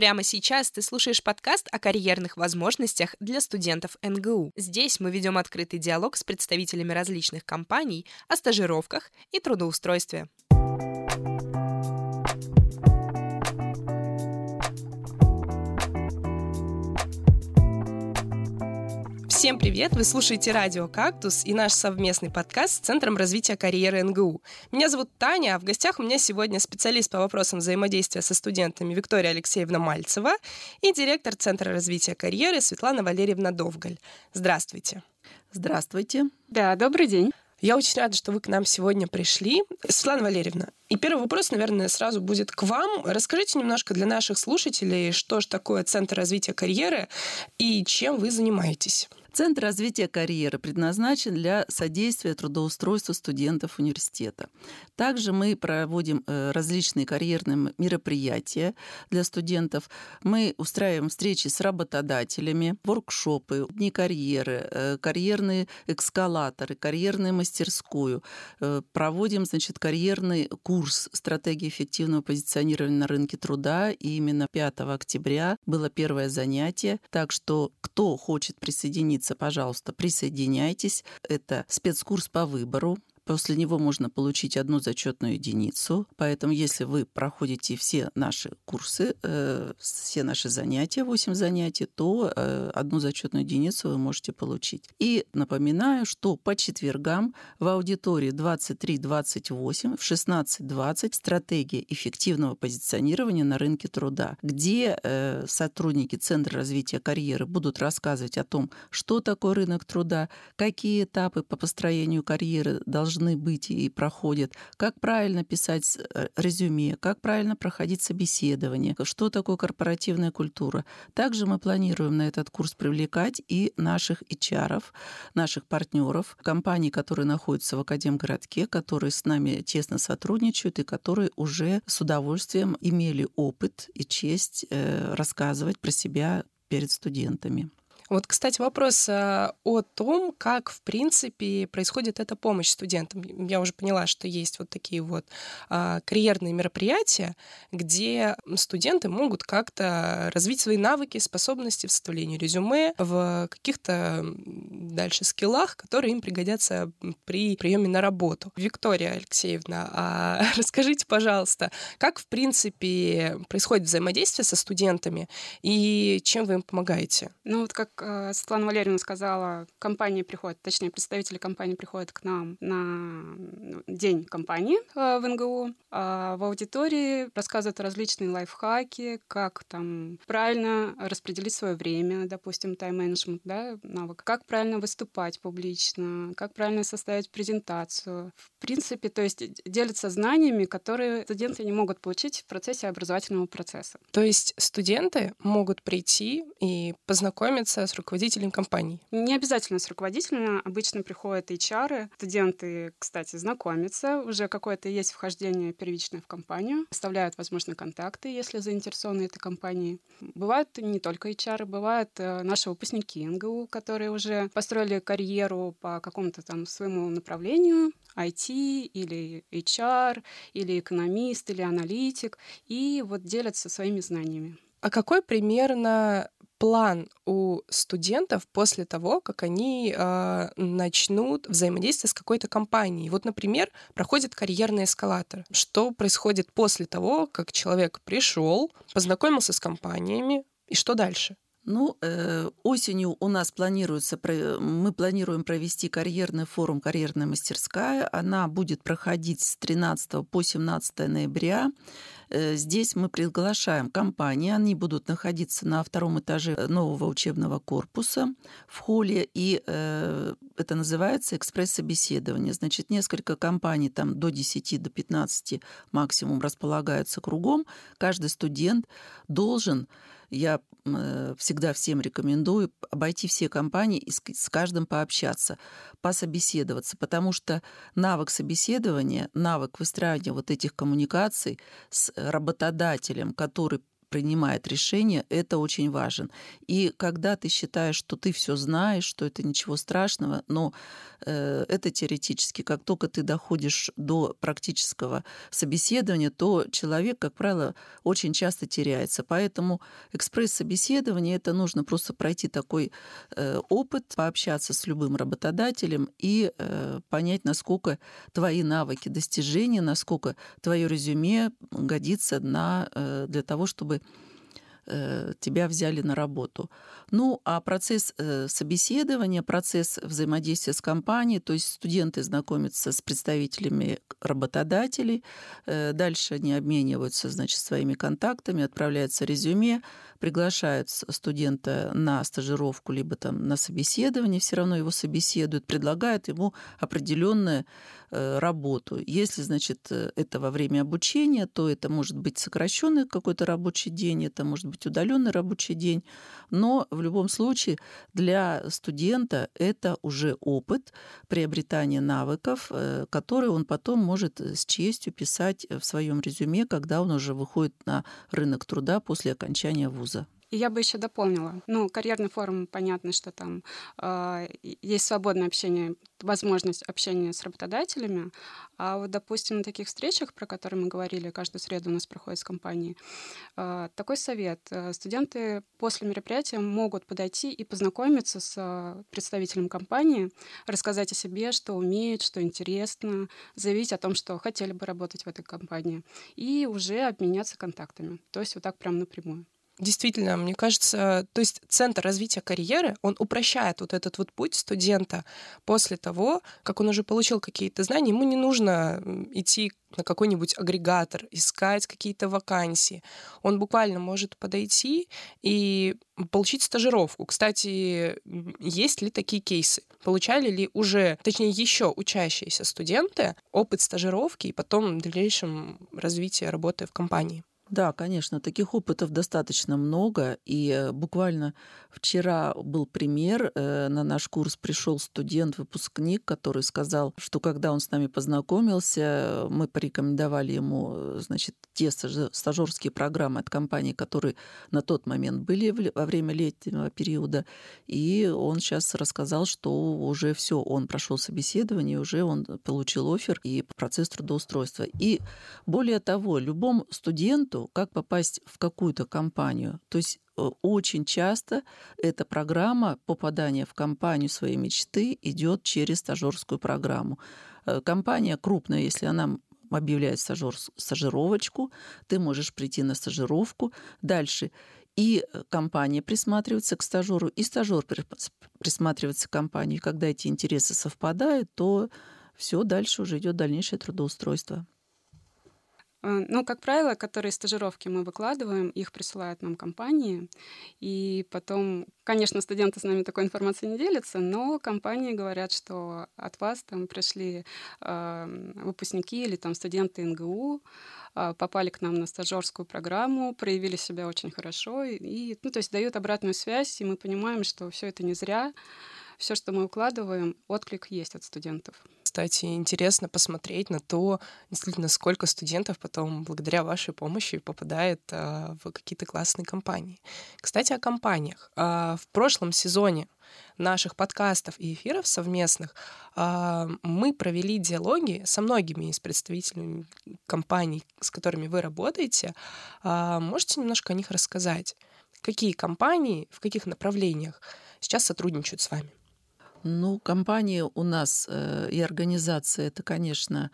Прямо сейчас ты слушаешь подкаст о карьерных возможностях для студентов НГУ. Здесь мы ведем открытый диалог с представителями различных компаний о стажировках и трудоустройстве. Всем привет! Вы слушаете радио «Кактус» и наш совместный подкаст с Центром развития карьеры НГУ. Меня зовут Таня, а в гостях у меня сегодня специалист по вопросам взаимодействия со студентами Виктория Алексеевна Мальцева и директор Центра развития карьеры Светлана Валерьевна Довгаль. Здравствуйте! Здравствуйте! Да, добрый день! Я очень рада, что вы к нам сегодня пришли. Светлана Валерьевна, и первый вопрос, наверное, сразу будет к вам. Расскажите немножко для наших слушателей, что же такое Центр развития карьеры и чем вы занимаетесь. Центр развития карьеры предназначен для содействия трудоустройству студентов университета. Также мы проводим э, различные карьерные мероприятия для студентов. Мы устраиваем встречи с работодателями, воркшопы, дни карьеры, э, карьерные экскалаторы, карьерную мастерскую. Э, проводим, значит, карьерный курс стратегии эффективного позиционирования на рынке труда. И именно 5 октября было первое занятие. Так что кто хочет присоединиться присоединиться, пожалуйста, присоединяйтесь. Это спецкурс по выбору. После него можно получить одну зачетную единицу. Поэтому, если вы проходите все наши курсы, э, все наши занятия, 8 занятий, то э, одну зачетную единицу вы можете получить. И напоминаю, что по четвергам в аудитории 23-28 в 16-20 стратегия эффективного позиционирования на рынке труда, где э, сотрудники Центра развития карьеры будут рассказывать о том, что такое рынок труда, какие этапы по построению карьеры должны должны быть и проходят, как правильно писать э, резюме, как правильно проходить собеседование, что такое корпоративная культура. Также мы планируем на этот курс привлекать и наших HR, наших партнеров, компаний, которые находятся в Академгородке, которые с нами тесно сотрудничают и которые уже с удовольствием имели опыт и честь э, рассказывать про себя перед студентами. Вот, кстати, вопрос э, о том, как, в принципе, происходит эта помощь студентам. Я уже поняла, что есть вот такие вот а, карьерные мероприятия, где студенты могут как-то развить свои навыки, способности в составлении резюме, в каких-то дальше скиллах, которые им пригодятся при приеме на работу. Виктория Алексеевна, а расскажите, пожалуйста, как, в принципе, происходит взаимодействие со студентами и чем вы им помогаете? Ну, вот как Светлана Валерьевна сказала, компании приходят, точнее, представители компании приходят к нам на день компании э, в НГУ, а в аудитории рассказывают различные лайфхаки, как там правильно распределить свое время, допустим, тайм-менеджмент, да, навык, как правильно выступать публично, как правильно составить презентацию. В принципе, то есть делятся знаниями, которые студенты не могут получить в процессе образовательного процесса. То есть студенты могут прийти и познакомиться с руководителем компании? Не обязательно с руководителем, обычно приходят HR. Студенты, кстати, знакомятся, уже какое-то есть вхождение первичное в компанию, оставляют, возможно, контакты, если заинтересованы этой компанией. Бывают не только HR, бывают э, наши выпускники НГУ, которые уже построили карьеру по какому-то там своему направлению, IT или HR, или экономист, или аналитик, и вот делятся своими знаниями. А какой примерно план у студентов после того, как они э, начнут взаимодействие с какой-то компанией. Вот, например, проходит карьерный эскалатор. Что происходит после того, как человек пришел, познакомился с компаниями, и что дальше? Ну, э, осенью у нас планируется, мы планируем провести карьерный форум «Карьерная мастерская». Она будет проходить с 13 по 17 ноября. Э, здесь мы приглашаем компании, они будут находиться на втором этаже нового учебного корпуса в холле, и э, это называется экспресс-собеседование. Значит, несколько компаний, там до 10, до 15 максимум располагаются кругом. Каждый студент должен я э, всегда всем рекомендую обойти все компании и с каждым пообщаться, пособеседоваться, потому что навык собеседования, навык выстраивания вот этих коммуникаций с работодателем, который принимает решение, это очень важен. И когда ты считаешь, что ты все знаешь, что это ничего страшного, но э, это теоретически, как только ты доходишь до практического собеседования, то человек, как правило, очень часто теряется. Поэтому экспресс-собеседование это нужно просто пройти такой э, опыт, пообщаться с любым работодателем и э, понять, насколько твои навыки, достижения, насколько твое резюме годится на, э, для того, чтобы э, тебя взяли на работу. Ну, а процесс э, собеседования, процесс взаимодействия с компанией, то есть студенты знакомятся с представителями работодателей, дальше они обмениваются, значит, своими контактами, отправляется резюме, приглашают студента на стажировку либо там на собеседование, все равно его собеседуют, предлагают ему определенную э, работу. Если, значит, э, это во время обучения, то это может быть сокращенный какой-то рабочий день, это может быть удаленный рабочий день, но в любом случае для студента это уже опыт приобретания навыков, э, которые он потом может с честью писать в своем резюме, когда он уже выходит на рынок труда после окончания вуза. И я бы еще дополнила. Ну, карьерный форум, понятно, что там э, есть свободное общение, возможность общения с работодателями. А вот, допустим, на таких встречах, про которые мы говорили, каждую среду у нас проходит с компанией, э, такой совет. Студенты после мероприятия могут подойти и познакомиться с представителем компании, рассказать о себе, что умеют, что интересно, заявить о том, что хотели бы работать в этой компании, и уже обменяться контактами. То есть вот так прям напрямую. Действительно, мне кажется, то есть центр развития карьеры, он упрощает вот этот вот путь студента после того, как он уже получил какие-то знания, ему не нужно идти на какой-нибудь агрегатор, искать какие-то вакансии. Он буквально может подойти и получить стажировку. Кстати, есть ли такие кейсы? Получали ли уже, точнее, еще учащиеся студенты опыт стажировки и потом в дальнейшем развития работы в компании? Да, конечно, таких опытов достаточно много. И э, буквально вчера был пример. Э, на наш курс пришел студент-выпускник, который сказал, что когда он с нами познакомился, мы порекомендовали ему значит, те стажерские программы от компании, которые на тот момент были во время летнего периода. И он сейчас рассказал, что уже все, он прошел собеседование, уже он получил офер и процесс трудоустройства. И более того, любому студенту как попасть в какую-то компанию. То есть э, очень часто эта программа попадания в компанию своей мечты идет через стажерскую программу. Э, компания крупная, если она объявляет стажер, стажировочку, ты можешь прийти на стажировку. Дальше и компания присматривается к стажеру, и стажер присматривается к компании. Когда эти интересы совпадают, то все дальше уже идет дальнейшее трудоустройство. Э, ну, как правило, которые стажировки мы выкладываем, их присылают нам компании, и потом, конечно, студенты с нами такой информацией не делятся, но компании говорят, что от вас там пришли э, выпускники или там студенты НГУ, э, попали к нам на стажерскую программу, проявили себя очень хорошо, и, ну, то есть дают обратную связь, и мы понимаем, что все это не зря, все, что мы укладываем, отклик есть от студентов. Кстати, интересно посмотреть на то, действительно, сколько студентов потом благодаря вашей помощи попадает а, в какие-то классные компании. Кстати, о компаниях. А, в прошлом сезоне наших подкастов и эфиров совместных а, мы провели диалоги со многими из представителей компаний, с которыми вы работаете. А, можете немножко о них рассказать? Какие компании, в каких направлениях сейчас сотрудничают с вами? Ну, компания у нас э, и организация это, конечно,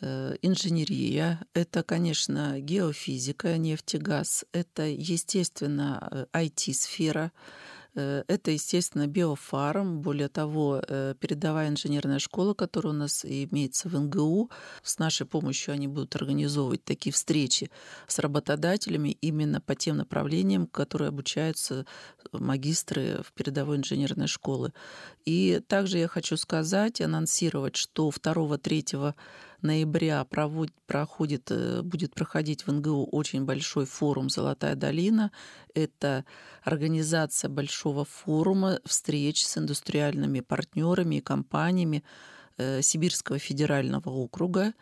э, инженерия, это, конечно, геофизика, нефть и газ, это, естественно, IT-сфера, Э, это, естественно, биофарм. Более того, э, передовая инженерная школа, которая у нас имеется в НГУ, с нашей помощью они будут организовывать такие встречи с работодателями именно по тем направлениям, которые обучаются магистры в передовой инженерной школы. И также я хочу сказать, анонсировать, что 2-3 ноября проводит, проходит, э, будет проходить в НГУ очень большой форум «Золотая долина». Это организация большого форума встреч с индустриальными партнерами и компаниями э, Сибирского федерального округа.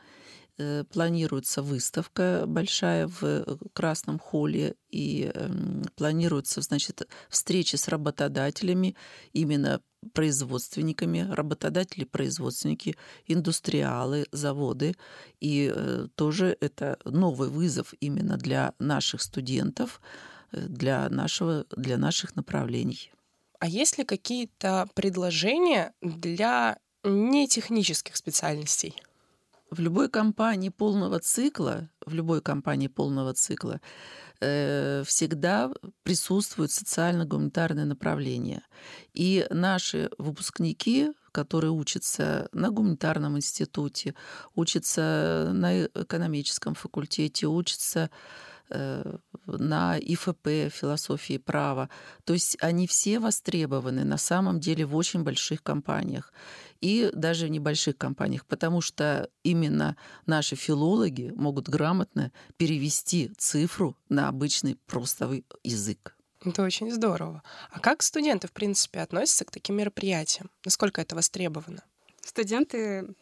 Э, планируется выставка большая в э, Красном холле и эм, планируется, значит, встречи с работодателями, именно производственниками, работодатели, производственники, индустриалы, заводы. И тоже это новый вызов именно для наших студентов, для, нашего, для наших направлений. А есть ли какие-то предложения для нетехнических специальностей? В любой компании полного цикла, в любой компании полного цикла э, всегда присутствует социально-гуманитарное направление. И наши выпускники, которые учатся на гуманитарном институте, учатся на экономическом факультете, учатся Э, на ИФП, философии права. То есть они все востребованы на самом деле в очень больших компаниях и даже в небольших компаниях, потому что именно наши филологи могут грамотно перевести цифру на обычный простовый язык. Это очень здорово. А как студенты, в принципе, относятся к таким мероприятиям? Насколько это востребовано? Студенты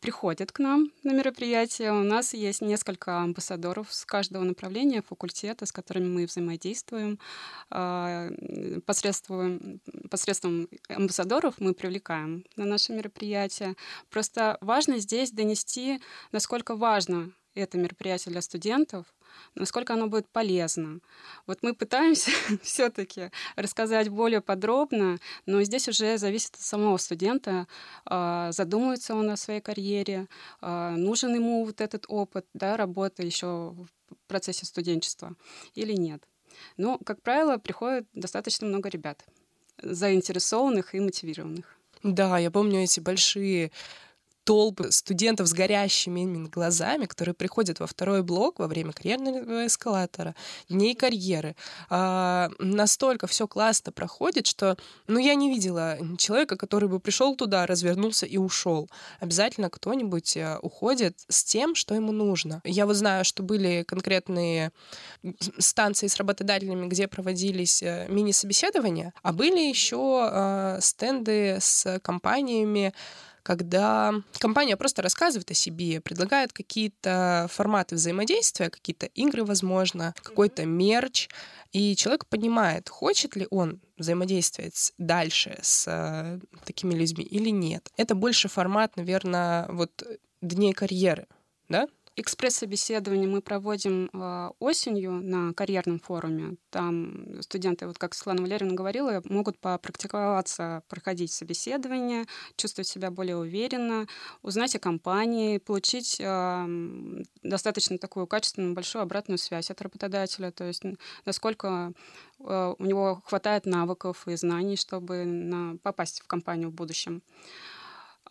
приходят к нам на мероприятие. У нас есть несколько амбассадоров с каждого направления факультета, с которыми мы взаимодействуем. А, посредством, посредством амбассадоров мы привлекаем на наше мероприятие. Просто важно здесь донести, насколько важно это мероприятие для студентов, насколько оно будет полезно. Вот мы пытаемся все-таки рассказать более подробно, но здесь уже зависит от самого студента, а, задумывается он о своей карьере, а, нужен ему вот этот опыт да, работы еще в процессе студенчества или нет. Но, как правило, приходит достаточно много ребят, заинтересованных и мотивированных. Да, я помню эти большие толпы студентов с горящими глазами, которые приходят во второй блок во время карьерного эскалатора, дней карьеры. А, настолько все классно проходит, что ну, я не видела человека, который бы пришел туда, развернулся и ушел. Обязательно кто-нибудь э, уходит с тем, что ему нужно. Я вот знаю, что были конкретные станции с работодателями, где проводились э, мини-собеседования, а были еще э, стенды с компаниями, когда компания просто рассказывает о себе, предлагает какие-то форматы взаимодействия, какие-то игры, возможно, какой-то мерч, и человек понимает, хочет ли он взаимодействовать дальше с э, такими людьми или нет. Это больше формат, наверное, вот дней карьеры, да? Экспресс-собеседование мы проводим э, осенью на карьерном форуме. Там студенты, вот как Светлана Валерьевна говорила, могут попрактиковаться, проходить собеседование, чувствовать себя более уверенно, узнать о компании, получить э, достаточно такую качественную, большую обратную связь от работодателя, то есть насколько э, у него хватает навыков и знаний, чтобы попасть в компанию в будущем.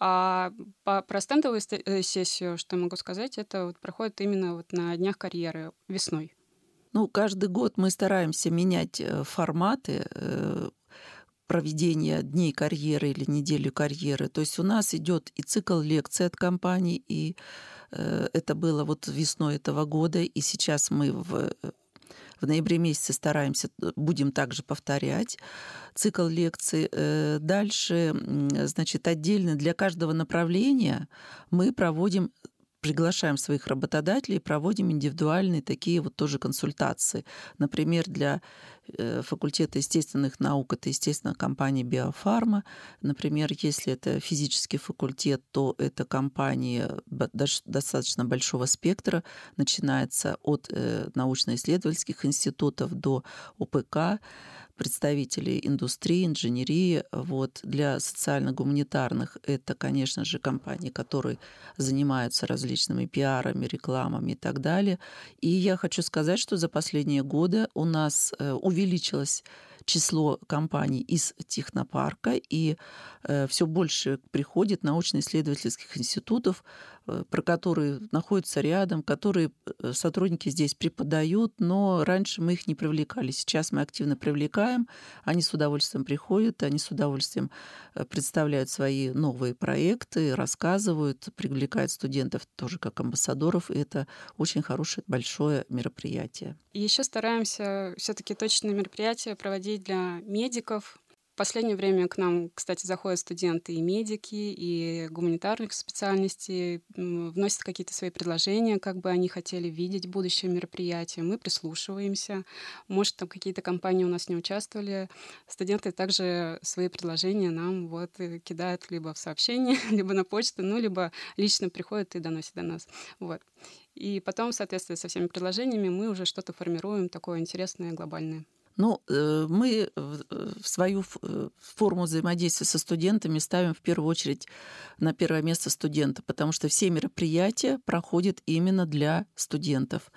А по, про стендовую э, сессию, что могу сказать, это вот проходит именно вот на днях карьеры весной. Ну, каждый год мы стараемся менять э, форматы э, проведения дней карьеры или недели карьеры. То есть у нас идет и цикл лекций от компаний, и это было вот весной этого года, и сейчас мы в в ноябре месяце стараемся, э, будем также повторять цикл лекций. Э, дальше, значит, отдельно для каждого направления мы проводим приглашаем своих работодателей, проводим индивидуальные такие вот тоже консультации. Например, для э, факультета естественных наук это, естественно, компания Биофарма. Например, если это физический факультет, то это компания достаточно большого спектра, начинается от э, научно-исследовательских институтов до УПК представителей индустрии, инженерии. Вот. Для социально-гуманитарных это, конечно же, компании, которые занимаются различными пиарами, рекламами и так далее. И я хочу сказать, что за последние годы у нас э, увеличилось число компаний из технопарка, и э, все больше приходит научно-исследовательских институтов, про которые находятся рядом, которые э, сотрудники здесь преподают, но раньше мы их не привлекали. Сейчас мы активно привлекаем, они с удовольствием приходят, они с удовольствием представляют свои новые проекты, рассказывают, привлекают студентов тоже как амбассадоров, и это очень хорошее большое мероприятие. И еще стараемся все-таки точные мероприятия проводить для медиков, В последнее время к нам, кстати, заходят студенты и медики, и гуманитарных специальностей, вносят какие-то свои предложения, как бы они хотели видеть будущее мероприятие. Мы прислушиваемся. Может, там какие-то компании у нас не участвовали. Студенты также свои предложения нам вот э, кидают либо в сообщение, либо на почту, ну, либо лично приходят и доносят до нас. Вот. И потом, в соответствии со всеми предложениями, мы уже что-то формируем такое интересное, глобальное. Ну, э, мы в свою э, форму взаимодействия со студентами ставим в первую очередь на первое место студента, потому что все мероприятия проходят именно для студентов.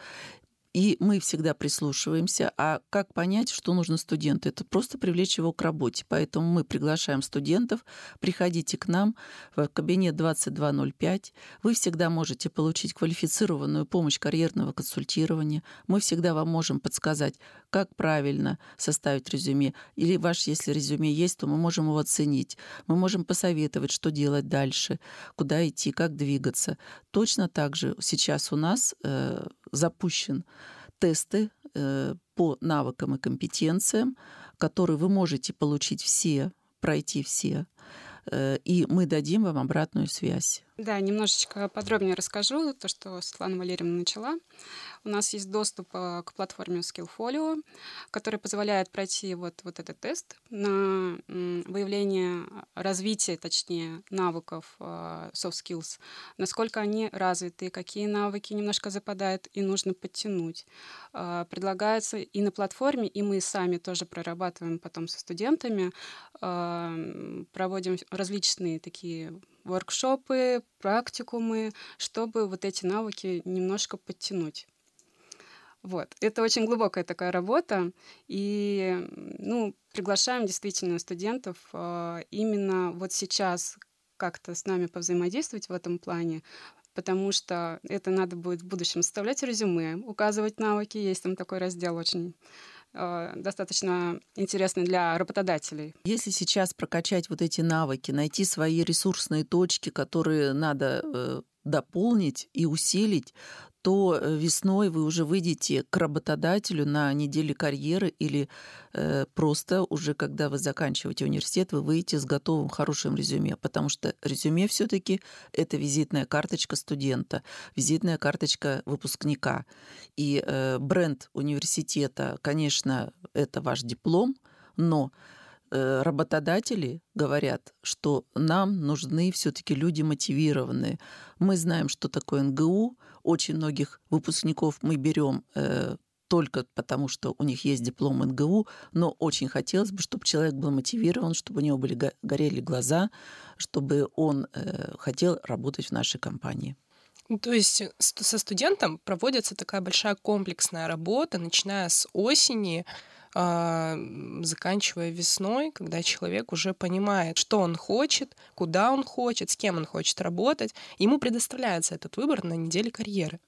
И мы всегда прислушиваемся. А как понять, что нужно студенту? Это просто привлечь его к работе. Поэтому мы приглашаем студентов. Приходите к нам в кабинет 2205. Вы всегда можете получить квалифицированную помощь карьерного консультирования. Мы всегда вам можем подсказать, как правильно составить резюме. Или ваш, если резюме есть, то мы можем его оценить. Мы можем посоветовать, что делать дальше, куда идти, как двигаться. Точно так же сейчас у нас э, запущен тесты э, по навыкам и компетенциям, которые вы можете получить все, пройти все, э, и мы дадим вам обратную связь. Да, немножечко подробнее расскажу то, что Светлана Валерьевна начала. У нас есть доступ э, к платформе Skillfolio, который позволяет пройти вот, вот этот тест на выявление развития, точнее, навыков э, soft skills, насколько они развиты, какие навыки немножко западают и нужно подтянуть. Э, предлагается и на платформе, и мы сами тоже прорабатываем потом со студентами, проводим различные такие воркшопы, практикумы, чтобы вот эти навыки немножко подтянуть. Вот. Это очень глубокая такая работа, и ну, приглашаем действительно студентов э, именно вот сейчас как-то с нами повзаимодействовать в этом плане, потому что это надо будет в будущем составлять резюме, указывать навыки, есть там такой раздел очень достаточно интересный для работодателей. Если сейчас прокачать вот эти навыки, найти свои ресурсные точки, которые надо э, дополнить и усилить, то э, весной вы уже выйдете к работодателю на неделе карьеры или э, просто уже, когда вы заканчиваете университет, вы выйдете с готовым хорошим резюме, потому что резюме все таки это визитная карточка студента, визитная карточка выпускника. И э, бренд университета, конечно, это ваш диплом, но работодатели говорят, что нам нужны все-таки люди мотивированные. Мы знаем, что такое НГУ. Очень многих выпускников мы берем э, только потому, что у них есть диплом НГУ, но очень хотелось бы, чтобы человек был мотивирован, чтобы у него были горели глаза, чтобы он э, хотел работать в нашей компании. То есть со студентом проводится такая большая комплексная работа, начиная с осени, заканчивая весной, когда человек уже понимает, что он хочет, куда он хочет, с кем он хочет работать, ему предоставляется этот выбор на неделе карьеры.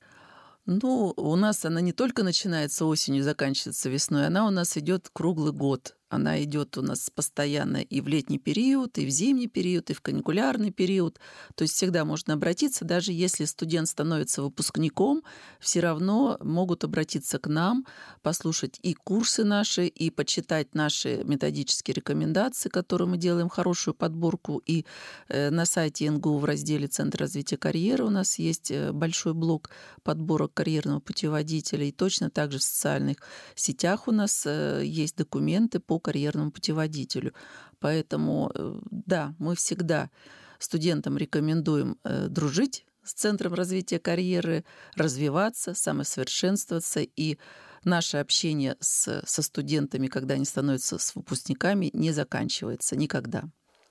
Ну, у нас она не только начинается осенью, заканчивается весной, она у нас идет круглый год. Она идет у нас постоянно и в летний период, и в зимний период, и в каникулярный период. То есть всегда можно обратиться, даже если студент становится выпускником, все равно могут обратиться к нам, послушать и курсы наши, и почитать наши методические рекомендации, которые мы делаем хорошую подборку. И э, на сайте НГУ в разделе «Центр развития карьеры» у нас есть э, большой блок подборок карьерного путеводителя. И точно так же в социальных сетях у нас э, есть документы по карьерному путеводителю. Поэтому, э, да, мы всегда студентам рекомендуем э, дружить с Центром развития карьеры, развиваться, самосовершенствоваться. И наше общение с, со студентами, когда они становятся с выпускниками, не заканчивается никогда.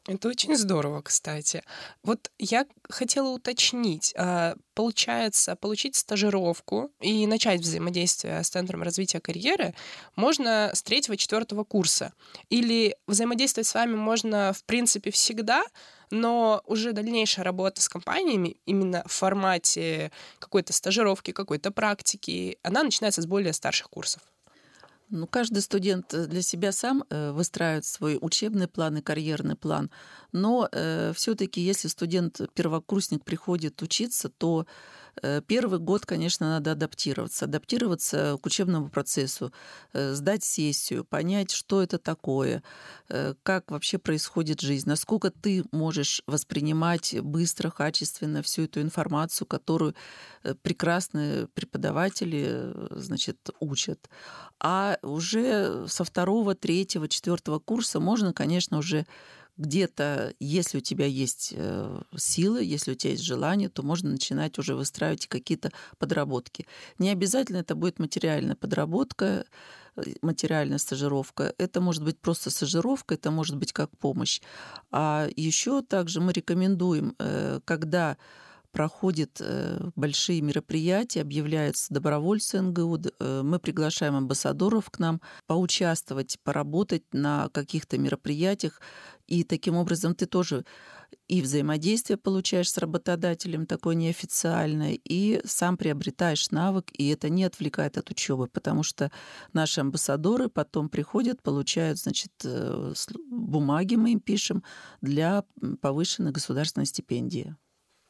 Это очень здорово, кстати. Вот я хотела уточнить. А, получается, получить стажировку и начать взаимодействие с Центром развития карьеры можно с третьего-четвертого курса. Или взаимодействовать с вами можно, в принципе, всегда, но уже дальнейшая работа с компаниями именно в формате какой-то стажировки, какой-то практики, она начинается с более старших курсов. Ну, каждый студент э, для себя сам э, выстраивает свой учебный план и карьерный план. Но э, все-таки, если студент первокурсник приходит учиться, то первый год, конечно, надо адаптироваться. Адаптироваться к учебному процессу, э, сдать сессию, понять, что это такое, э, как вообще происходит жизнь, насколько ты можешь воспринимать быстро, качественно всю эту информацию, которую прекрасные преподаватели значит, учат. А уже со второго, третьего, четвертого курса можно, конечно, уже где-то, если у тебя есть э, силы, если у тебя есть желание, то можно начинать уже выстраивать какие-то подработки. Не обязательно это будет материальная подработка, э, материальная стажировка. Это может быть просто стажировка, это может быть как помощь. А еще также мы рекомендуем, э, когда проходят большие мероприятия, объявляются добровольцы НГУ, мы приглашаем амбассадоров к нам поучаствовать, поработать на каких-то мероприятиях, и таким образом ты тоже и взаимодействие получаешь с работодателем такое неофициальное, и сам приобретаешь навык, и это не отвлекает от учебы, потому что наши амбассадоры потом приходят, получают, значит, э, бумаги мы им пишем для повышенной государственной стипендии.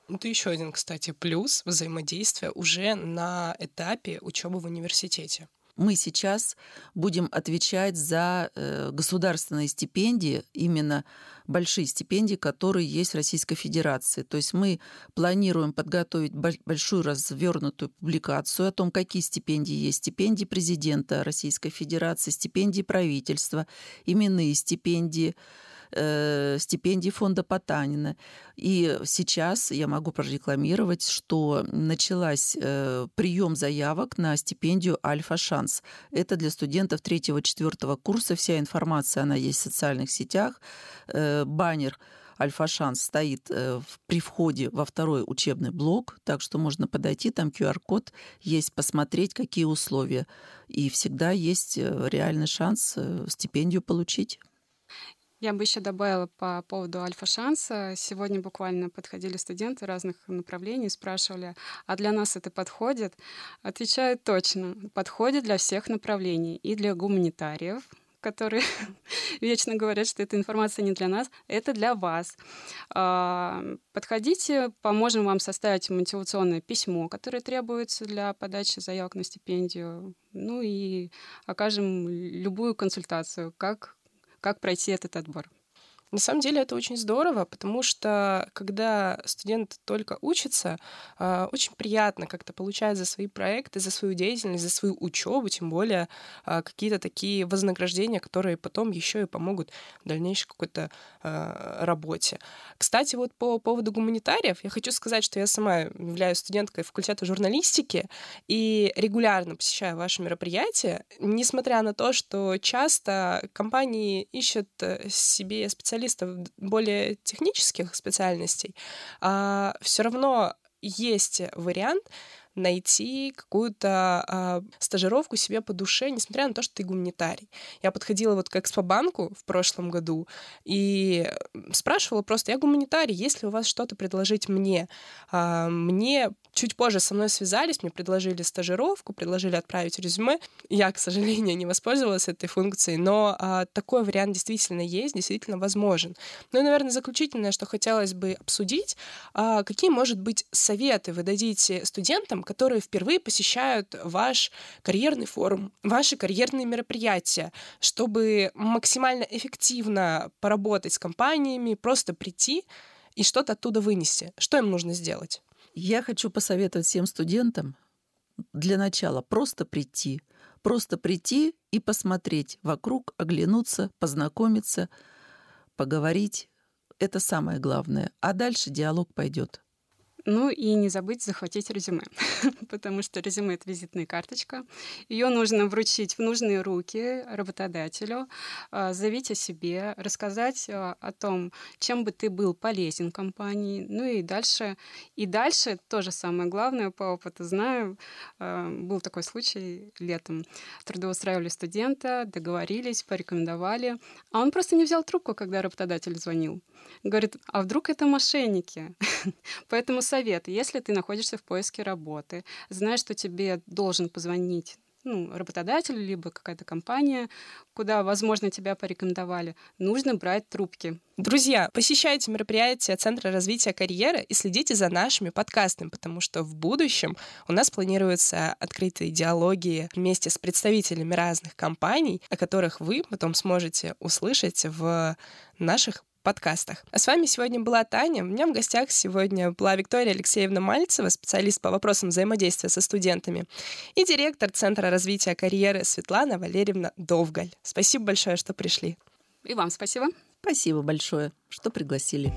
Это еще один, кстати, плюс взаимодействия уже на этапе учебы в университете мы сейчас будем отвечать за э, государственные стипендии, именно большие стипендии, которые есть в Российской Федерации. То есть мы планируем подготовить большую развернутую публикацию о том, какие стипендии есть. Стипендии президента Российской Федерации, стипендии правительства, именные стипендии, э, стипендий фонда Потанина. И сейчас я могу прорекламировать, что началась э, прием заявок на стипендию «Альфа-шанс». Это для студентов третьего-четвертого курса. Вся информация, она есть в социальных сетях. Э, баннер Альфа-шанс стоит э, при входе во второй учебный блок, так что можно подойти, там QR-код есть, посмотреть, какие условия. И всегда есть э, реальный шанс э, стипендию получить. Я бы еще добавила по поводу альфа-шанса. Сегодня буквально подходили студенты разных направлений, спрашивали, а для нас это подходит? Отвечаю точно. Подходит для всех направлений. И для гуманитариев, которые вечно говорят, что эта информация не для нас, это для вас. А, подходите, поможем вам составить мотивационное письмо, которое требуется для подачи заявок на стипендию. Ну и окажем любую консультацию, как как пройти этот отбор. На самом деле это очень здорово, потому что когда студент только учится, а, очень приятно как-то получать за свои проекты, за свою деятельность, за свою учебу, тем более а, какие-то такие вознаграждения, которые потом еще и помогут в дальнейшей какой-то а, работе. Кстати, вот по поводу гуманитариев, я хочу сказать, что я сама являюсь студенткой факультета журналистики и регулярно посещаю ваши мероприятия, несмотря на то, что часто компании ищут э, себе специалистов специалистов более технических специальностей, а, все равно есть вариант найти какую-то э, стажировку себе по душе, несмотря на то, что ты гуманитарий. Я подходила вот к Экспобанку в прошлом году и спрашивала просто, я гуманитарий, есть ли у вас что-то предложить мне? Э, мне чуть позже со мной связались, мне предложили стажировку, предложили отправить резюме. Я, к сожалению, не воспользовалась этой функцией, но а, такой вариант действительно есть, действительно возможен. Ну и, наверное, заключительное, что хотелось бы обсудить, а, какие, может быть, советы вы дадите студентам, которые впервые посещают ваш карьерный форум, ваши карьерные мероприятия, чтобы максимально эффективно поработать с компаниями, просто прийти и что-то оттуда вынести. Что им нужно сделать? Я хочу посоветовать всем студентам для начала просто прийти. Просто прийти и посмотреть вокруг, оглянуться, познакомиться, поговорить. Это самое главное. А дальше диалог пойдет. Ну и не забыть захватить резюме, потому что резюме — это визитная карточка. Ее нужно вручить в нужные руки работодателю, а, заявить о себе, рассказать а, о том, чем бы ты был полезен компании. Ну и дальше, и дальше тоже самое главное по опыту знаю. А, был такой случай летом. Трудоустраивали студента, договорились, порекомендовали, а он просто не взял трубку, когда работодатель звонил. Говорит, а вдруг это мошенники? Поэтому если ты находишься в поиске работы, знаешь, что тебе должен позвонить ну, работодатель, либо какая-то компания, куда, возможно, тебя порекомендовали, нужно брать трубки. Друзья, посещайте мероприятия Центра развития карьеры и следите за нашими подкастами, потому что в будущем у нас планируются открытые диалоги вместе с представителями разных компаний, о которых вы потом сможете услышать в наших подкастах. А с вами сегодня была Таня. У меня в гостях сегодня была Виктория Алексеевна Мальцева, специалист по вопросам взаимодействия со студентами, и директор Центра развития карьеры Светлана Валерьевна Довгаль. Спасибо большое, что пришли. И вам спасибо. Спасибо большое, что пригласили.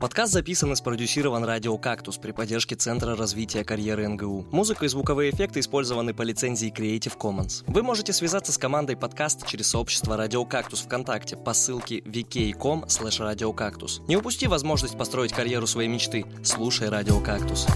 Подкаст записан и спродюсирован радио «Кактус» при поддержке Центра развития карьеры НГУ. Музыка и звуковые эффекты использованы по лицензии Creative Commons. Вы можете связаться с командой подкаста через сообщество «Радио Кактус» ВКонтакте по ссылке vk.com slash. Не упусти возможность построить карьеру своей мечты. Слушай «Радио Кактус».